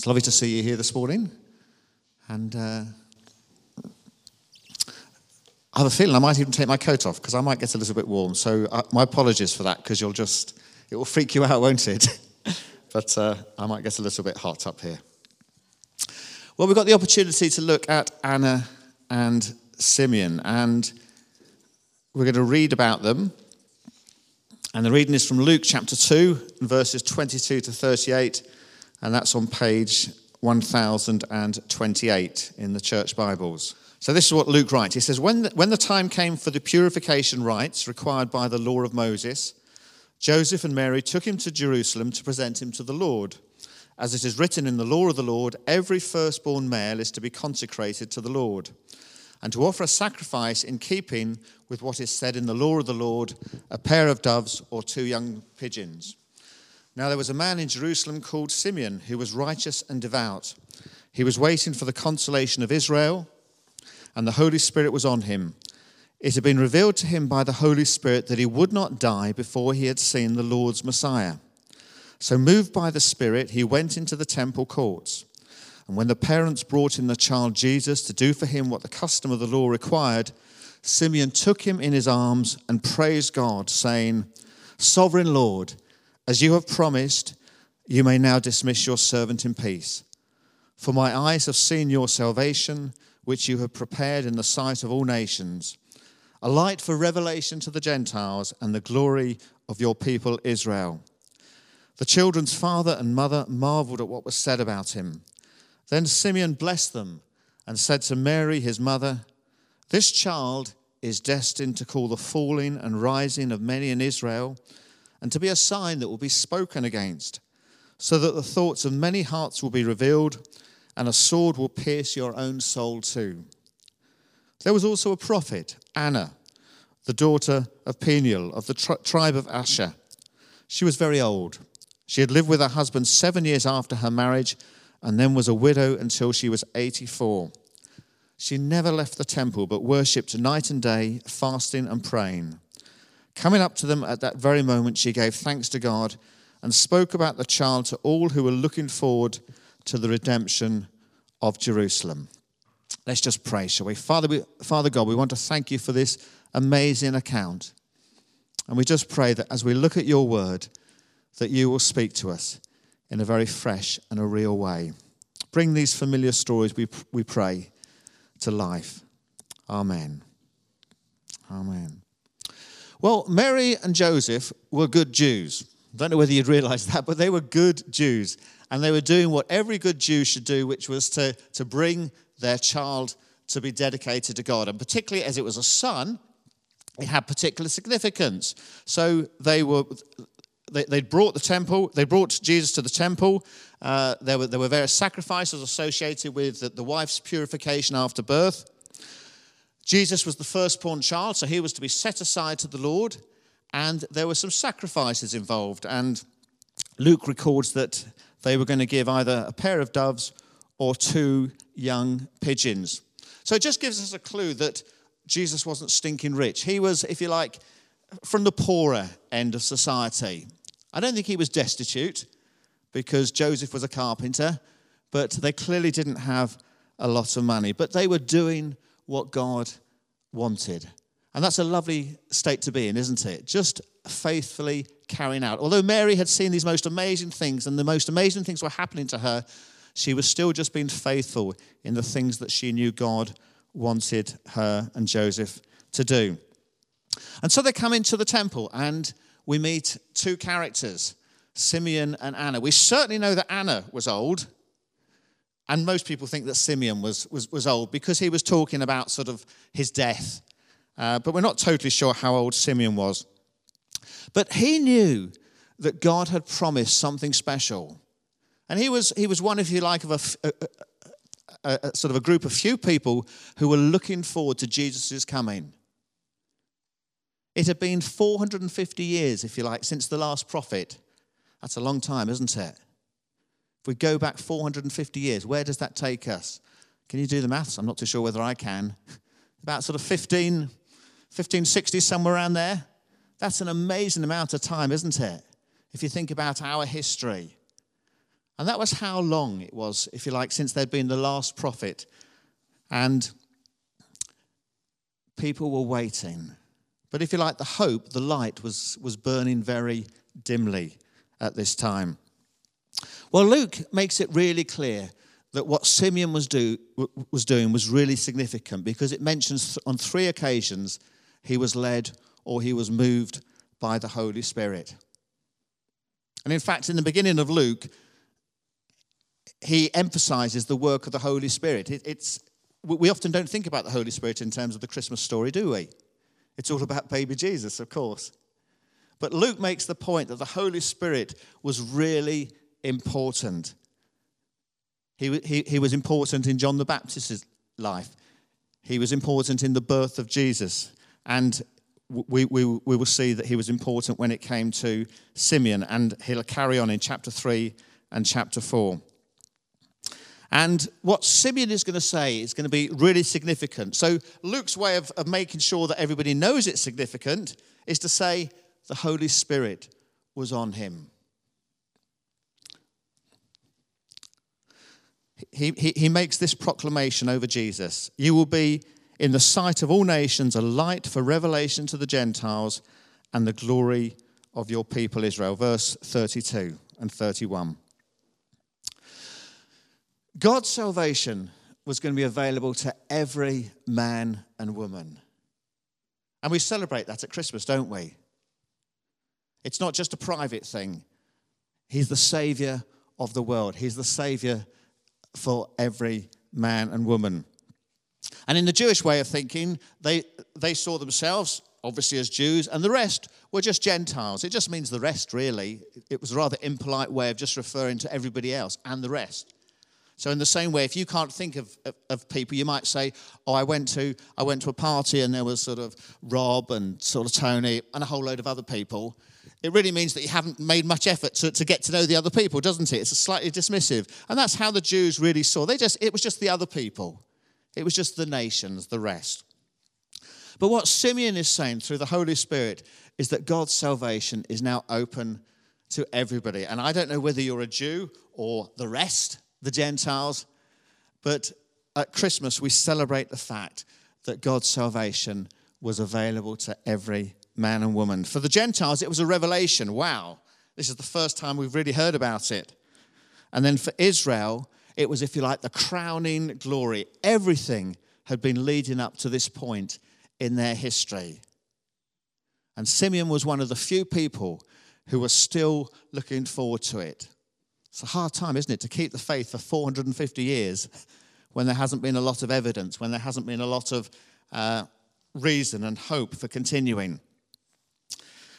It's lovely to see you here this morning. And uh, I have a feeling I might even take my coat off because I might get a little bit warm. So uh, my apologies for that because you'll just, it will freak you out, won't it? but uh, I might get a little bit hot up here. Well, we've got the opportunity to look at Anna and Simeon, and we're going to read about them. And the reading is from Luke chapter 2, verses 22 to 38 and that's on page 1028 in the church Bibles. So, this is what Luke writes. He says, when the, when the time came for the purification rites required by the law of Moses, Joseph and Mary took him to Jerusalem to present him to the Lord. As it is written in the law of the Lord, every firstborn male is to be consecrated to the Lord, and to offer a sacrifice in keeping with what is said in the law of the Lord a pair of doves or two young pigeons. Now there was a man in Jerusalem called Simeon who was righteous and devout. He was waiting for the consolation of Israel, and the Holy Spirit was on him. It had been revealed to him by the Holy Spirit that he would not die before he had seen the Lord's Messiah. So, moved by the Spirit, he went into the temple courts. And when the parents brought in the child Jesus to do for him what the custom of the law required, Simeon took him in his arms and praised God, saying, Sovereign Lord, as you have promised, you may now dismiss your servant in peace. For my eyes have seen your salvation, which you have prepared in the sight of all nations, a light for revelation to the Gentiles and the glory of your people Israel. The children's father and mother marveled at what was said about him. Then Simeon blessed them and said to Mary, his mother, This child is destined to call the falling and rising of many in Israel and to be a sign that will be spoken against, so that the thoughts of many hearts will be revealed, and a sword will pierce your own soul too. There was also a prophet, Anna, the daughter of Penuel of the tri- tribe of Asher. She was very old. She had lived with her husband seven years after her marriage and then was a widow until she was 84. She never left the temple but worshipped night and day, fasting and praying. Coming up to them at that very moment, she gave thanks to God and spoke about the child to all who were looking forward to the redemption of Jerusalem. Let's just pray, shall we? Father, we, Father God, we want to thank you for this amazing account. And we just pray that as we look at your word, that you will speak to us in a very fresh and a real way. Bring these familiar stories, we, we pray, to life. Amen. Amen. Well, Mary and Joseph were good Jews. I don't know whether you'd realize that, but they were good Jews. And they were doing what every good Jew should do, which was to, to bring their child to be dedicated to God. And particularly as it was a son, it had particular significance. So they were. They, they brought the temple, they brought Jesus to the temple. Uh, there, were, there were various sacrifices associated with the, the wife's purification after birth. Jesus was the firstborn child, so he was to be set aside to the Lord, and there were some sacrifices involved. And Luke records that they were going to give either a pair of doves or two young pigeons. So it just gives us a clue that Jesus wasn't stinking rich. He was, if you like, from the poorer end of society. I don't think he was destitute because Joseph was a carpenter, but they clearly didn't have a lot of money. But they were doing what God wanted. And that's a lovely state to be in, isn't it? Just faithfully carrying out. Although Mary had seen these most amazing things and the most amazing things were happening to her, she was still just being faithful in the things that she knew God wanted her and Joseph to do. And so they come into the temple and we meet two characters, Simeon and Anna. We certainly know that Anna was old and most people think that Simeon was, was, was old because he was talking about sort of his death. Uh, but we're not totally sure how old Simeon was. But he knew that God had promised something special. And he was, he was one, if you like, of a, a, a, a sort of a group of few people who were looking forward to Jesus' coming. It had been 450 years, if you like, since the last prophet. That's a long time, isn't it? If we go back 450 years, where does that take us? Can you do the maths? I'm not too sure whether I can. About sort of 15, 1560, somewhere around there. That's an amazing amount of time, isn't it? If you think about our history. And that was how long it was, if you like, since there'd been the last prophet. And people were waiting. But if you like, the hope, the light was, was burning very dimly at this time. Well, Luke makes it really clear that what Simeon was, do, was doing was really significant because it mentions on three occasions he was led or he was moved by the Holy Spirit. And in fact, in the beginning of Luke, he emphasizes the work of the Holy Spirit. It, it's, we often don't think about the Holy Spirit in terms of the Christmas story, do we? It's all about baby Jesus, of course. But Luke makes the point that the Holy Spirit was really important. He, he, he was important in John the Baptist's life, he was important in the birth of Jesus. And we, we, we will see that he was important when it came to Simeon, and he'll carry on in chapter 3 and chapter 4. And what Simeon is going to say is going to be really significant. So, Luke's way of, of making sure that everybody knows it's significant is to say the Holy Spirit was on him. He, he, makes this proclamation over Jesus You will be in the sight of all nations, a light for revelation to the Gentiles and the glory of your people Israel. Verse 32 and 31. God's salvation was going to be available to every man and woman. And we celebrate that at Christmas, don't we? It's not just a private thing. He's the Savior of the world, He's the Savior for every man and woman. And in the Jewish way of thinking, they, they saw themselves, obviously, as Jews, and the rest were just Gentiles. It just means the rest, really. It was a rather impolite way of just referring to everybody else and the rest. So in the same way, if you can't think of, of, of, people, you might say, "Oh, I went to I went to a party and there was sort of Rob and sort of Tony and a whole load of other people." It really means that you haven't made much effort to, to get to know the other people, doesn't it? It's slightly dismissive, and that's how the Jews really saw. They just it was just the other people. It was just the nations, the rest. But what Simeon is saying through the Holy Spirit is that God's salvation is now open to everybody. And I don't know whether you're a Jew or the rest, the Gentiles, but at Christmas we celebrate the fact that God's salvation was available to every man and woman. For the Gentiles, it was a revelation. Wow, this is the first time we've really heard about it. And then for Israel, it was, if you like, the crowning glory. Everything had been leading up to this point in their history. And Simeon was one of the few people who were still looking forward to it. It's a hard time, isn't it, to keep the faith for 450 years when there hasn't been a lot of evidence, when there hasn't been a lot of uh, reason and hope for continuing.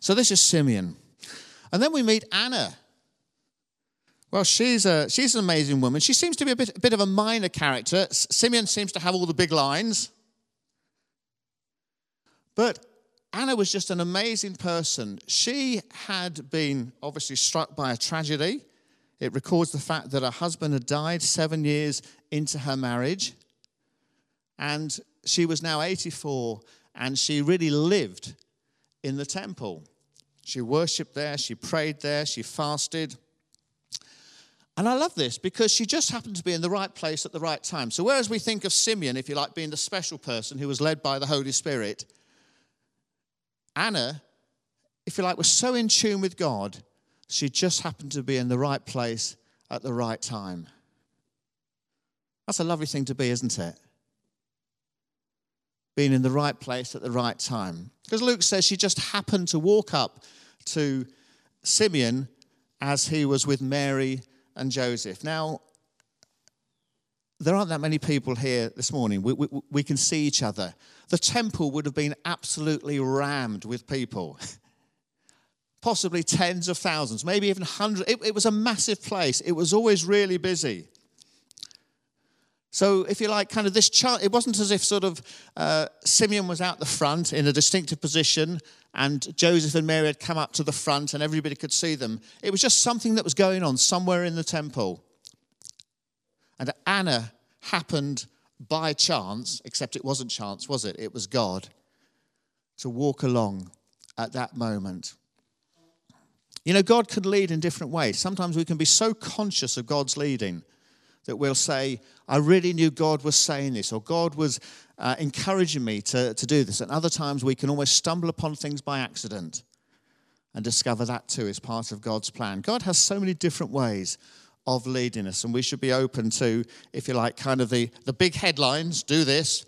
So this is Simeon. And then we meet Anna. Well, she's, a, she's an amazing woman. She seems to be a bit, a bit of a minor character. Simeon seems to have all the big lines. But Anna was just an amazing person. She had been obviously struck by a tragedy. It records the fact that her husband had died seven years into her marriage. And she was now 84, and she really lived in the temple. She worshiped there, she prayed there, she fasted. And I love this because she just happened to be in the right place at the right time. So, whereas we think of Simeon, if you like, being the special person who was led by the Holy Spirit, Anna, if you like, was so in tune with God, she just happened to be in the right place at the right time. That's a lovely thing to be, isn't it? Being in the right place at the right time. Because Luke says she just happened to walk up to Simeon as he was with Mary and Joseph. Now, there aren't that many people here this morning. We, we, we, can see each other. The temple would have been absolutely rammed with people, possibly tens of thousands, maybe even hundreds. It, it was a massive place, it was always really busy. So, if you like, kind of this chart, it wasn't as if sort of uh, Simeon was out the front in a distinctive position and Joseph and Mary had come up to the front and everybody could see them. It was just something that was going on somewhere in the temple. And Anna happened by chance, except it wasn't chance, was it? It was God, to walk along at that moment. You know, God can lead in different ways. Sometimes we can be so conscious of God's leading that we'll say, I really knew God was saying this, or God was uh, encouraging me to, to do this. And other times we can almost stumble upon things by accident and discover that too is part of God's plan. God has so many different ways of leading us, and we should be open to, if you like, kind of the, the big headlines do this.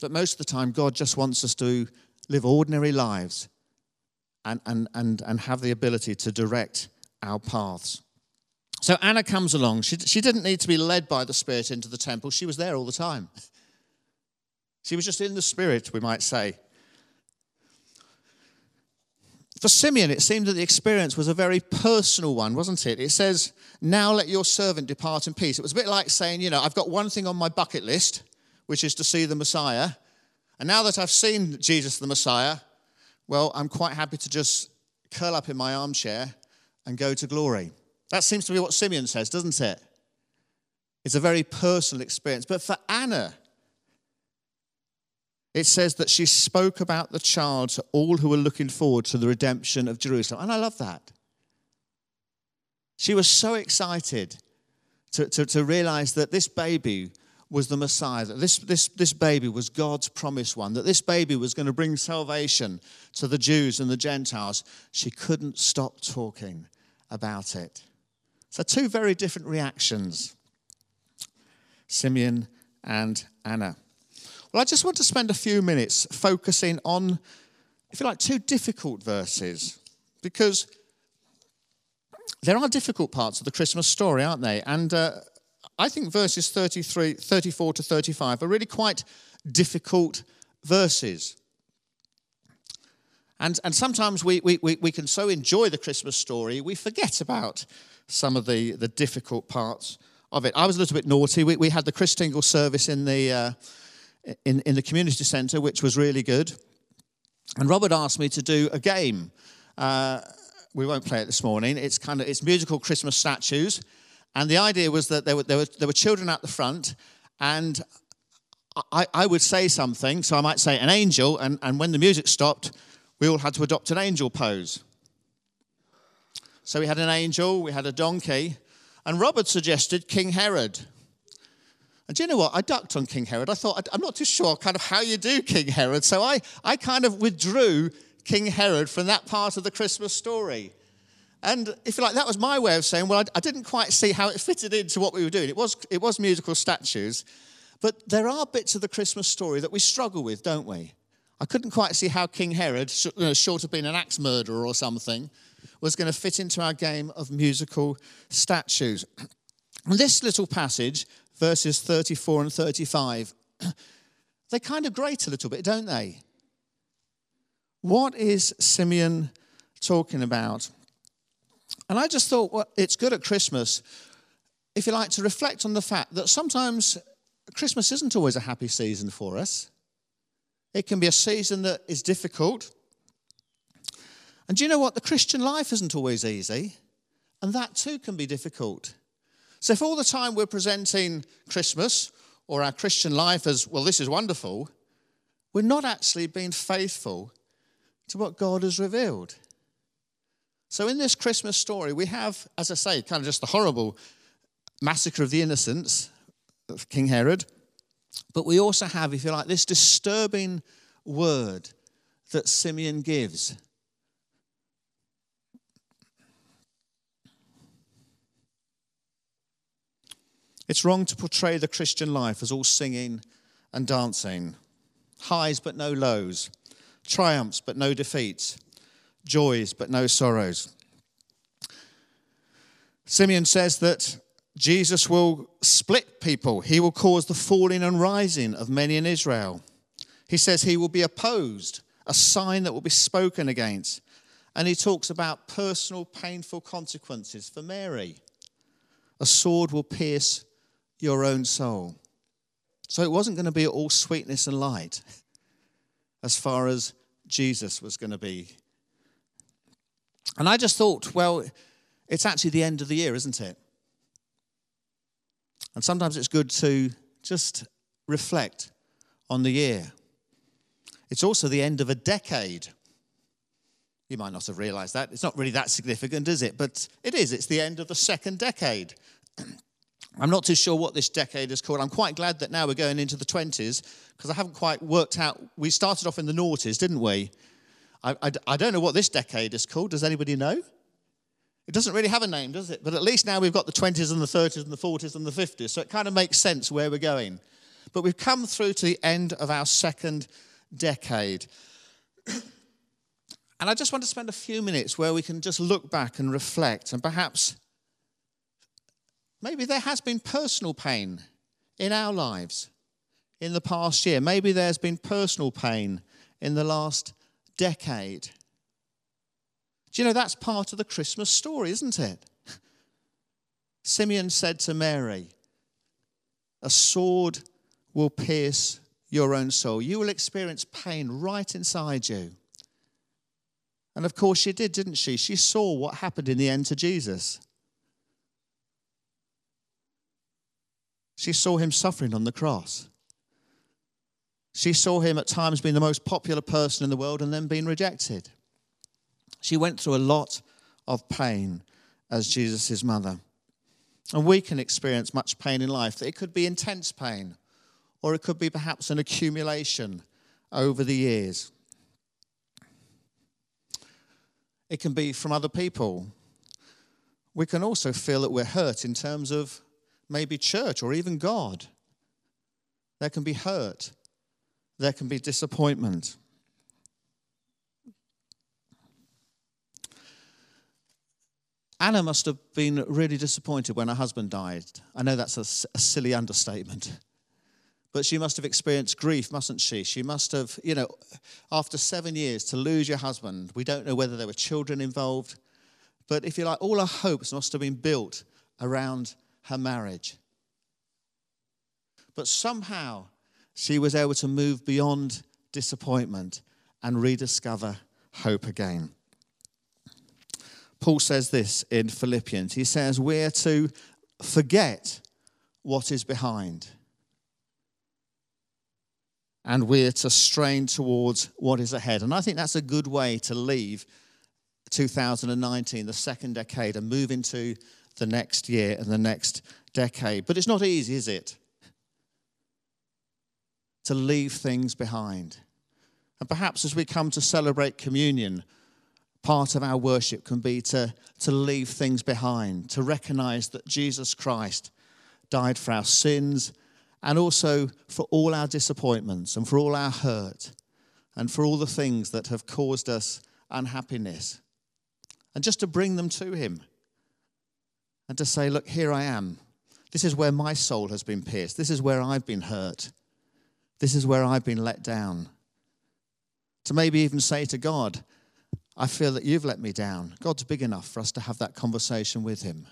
But most of the time, God just wants us to live ordinary lives and, and, and, and have the ability to direct our paths. So Anna comes along. She, she didn't need to be led by the Spirit into the temple, she was there all the time. She was just in the Spirit, we might say. For Simeon, it seemed that the experience was a very personal one, wasn't it? It says, Now let your servant depart in peace. It was a bit like saying, You know, I've got one thing on my bucket list, which is to see the Messiah. And now that I've seen Jesus the Messiah, well, I'm quite happy to just curl up in my armchair and go to glory. That seems to be what Simeon says, doesn't it? It's a very personal experience. But for Anna, it says that she spoke about the child to all who were looking forward to the redemption of Jerusalem. And I love that. She was so excited to, to, to realize that this baby was the Messiah, that this, this, this baby was God's promised one, that this baby was going to bring salvation to the Jews and the Gentiles. She couldn't stop talking about it. So, two very different reactions Simeon and Anna. Well, I just want to spend a few minutes focusing on, if you like, two difficult verses, because there are difficult parts of the Christmas story, aren't they? And uh, I think verses 33, 34 to 35 are really quite difficult verses. And, and sometimes we, we, we can so enjoy the Christmas story, we forget about some of the, the difficult parts of it. I was a little bit naughty. We, we had the Christingle service in the, uh, in, in the community centre, which was really good. And Robert asked me to do a game. Uh, we won't play it this morning. It's kind of it's musical Christmas statues, and the idea was that there were there were, there were children at the front, and I, I would say something. So I might say an angel, and, and when the music stopped, we all had to adopt an angel pose. So we had an angel, we had a donkey, and Robert suggested King Herod. And do you know what? I ducked on King Herod. I thought, I'm not too sure kind of how you do King Herod. So I, I kind of withdrew King Herod from that part of the Christmas story. And if you like, that was my way of saying, well, I, I didn't quite see how it fitted into what we were doing. It was, it was musical statues. But there are bits of the Christmas story that we struggle with, don't we? I couldn't quite see how King Herod, short of being an axe murderer or something, was going to fit into our game of musical statues. This little passage verses 34 and 35, they kind of grate a little bit, don't they? What is Simeon talking about? And I just thought, well, it's good at Christmas, if you like, to reflect on the fact that sometimes Christmas isn't always a happy season for us. It can be a season that is difficult. And do you know what? The Christian life isn't always easy, and that too can be difficult. So if all the time we're presenting Christmas or our Christian life as, well, this is wonderful, we're not actually being faithful to what God has revealed. So in this Christmas story, we have, as I say, kind of just the horrible massacre of the innocents of King Herod, but we also have, if you like, this disturbing word that Simeon gives It's wrong to portray the Christian life as all singing and dancing, highs but no lows, triumphs but no defeats, joys but no sorrows. Simeon says that Jesus will split people, he will cause the falling and rising of many in Israel. He says he will be opposed, a sign that will be spoken against. And he talks about personal, painful consequences for Mary. A sword will pierce your own soul. So it wasn't going to be all sweetness and light as far as Jesus was going to be. And I just thought, well, it's actually the end of the year, isn't it? And sometimes it's good to just reflect on the year. It's also the end of a decade. You might not have realized that. It's not really that significant, is it? But it is. It's the end of the second decade. I'm not too sure what this decade is called. I'm quite glad that now we're going into the 20s because I haven't quite worked out. We started off in the noughties, didn't we? I, I, I, don't know what this decade is called. Does anybody know? It doesn't really have a name, does it? But at least now we've got the 20s and the 30s and the 40s and the 50s. So it kind of makes sense where we're going. But we've come through to the end of our second decade. And I just want to spend a few minutes where we can just look back and reflect, and perhaps maybe there has been personal pain in our lives in the past year. Maybe there's been personal pain in the last decade. Do you know that's part of the Christmas story, isn't it? Simeon said to Mary, A sword will pierce your own soul. You will experience pain right inside you. And of course, she did, didn't she? She saw what happened in the end to Jesus. She saw him suffering on the cross. She saw him at times being the most popular person in the world and then being rejected. She went through a lot of pain as Jesus' mother. And we can experience much pain in life. It could be intense pain, or it could be perhaps an accumulation over the years. It can be from other people. We can also feel that we're hurt in terms of maybe church or even God. There can be hurt, there can be disappointment. Anna must have been really disappointed when her husband died. I know that's a, a, silly understatement. But she must have experienced grief, mustn't she? She must have, you know, after seven years to lose your husband, we don't know whether there were children involved. But if you like, all her hopes must have been built around her marriage. But somehow she was able to move beyond disappointment and rediscover hope again. Paul says this in Philippians. He says, We're to forget what is behind and we're to strain towards what is ahead. And I think that's a good way to leave 2019, the second decade, and move into the next year and the next decade. But it's not easy, is it? To leave things behind. And perhaps as we come to celebrate communion, part of our worship can be to, to leave things behind, to recognize that Jesus Christ died for our sins and also for all our disappointments and for all our hurt and for all the things that have caused us unhappiness. And just to bring them to Him and to say, Look, here I am. This is where my soul has been pierced. This is where I've been hurt. This is where I've been let down. To maybe even say to God, I feel that you've let me down. God's big enough for us to have that conversation with Him.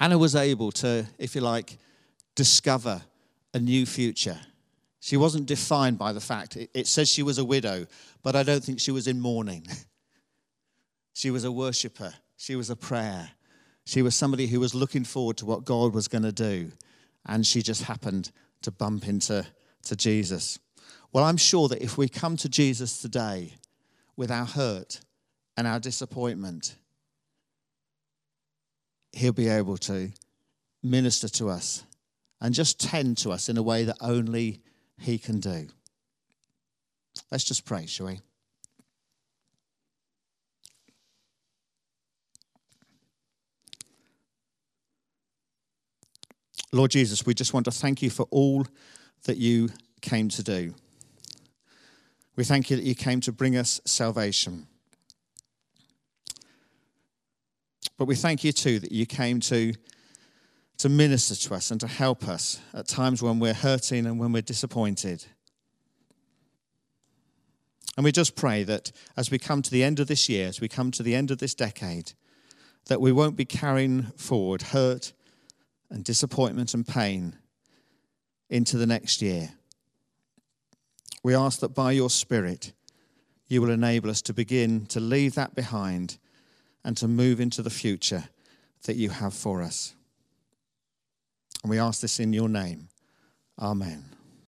Anna was able to, if you like, discover a new future. She wasn't defined by the fact, it, says she was a widow, but I don't think she was in mourning. she was a worshiper, she was a prayer. She was somebody who was looking forward to what God was going to do, and she just happened to bump into to Jesus. Well, I'm sure that if we come to Jesus today with our hurt and our disappointment, He'll be able to minister to us and just tend to us in a way that only He can do. Let's just pray, shall we? Lord Jesus, we just want to thank you for all that you came to do. We thank you that you came to bring us salvation. But we thank you too that you came to, to minister to us and to help us at times when we're hurting and when we're disappointed. And we just pray that as we come to the end of this year, as we come to the end of this decade, that we won't be carrying forward hurt and disappointment and pain into the next year. We ask that by your Spirit, you will enable us to begin to leave that behind and to move into the future that you have for us. And we ask this in your name. Amen.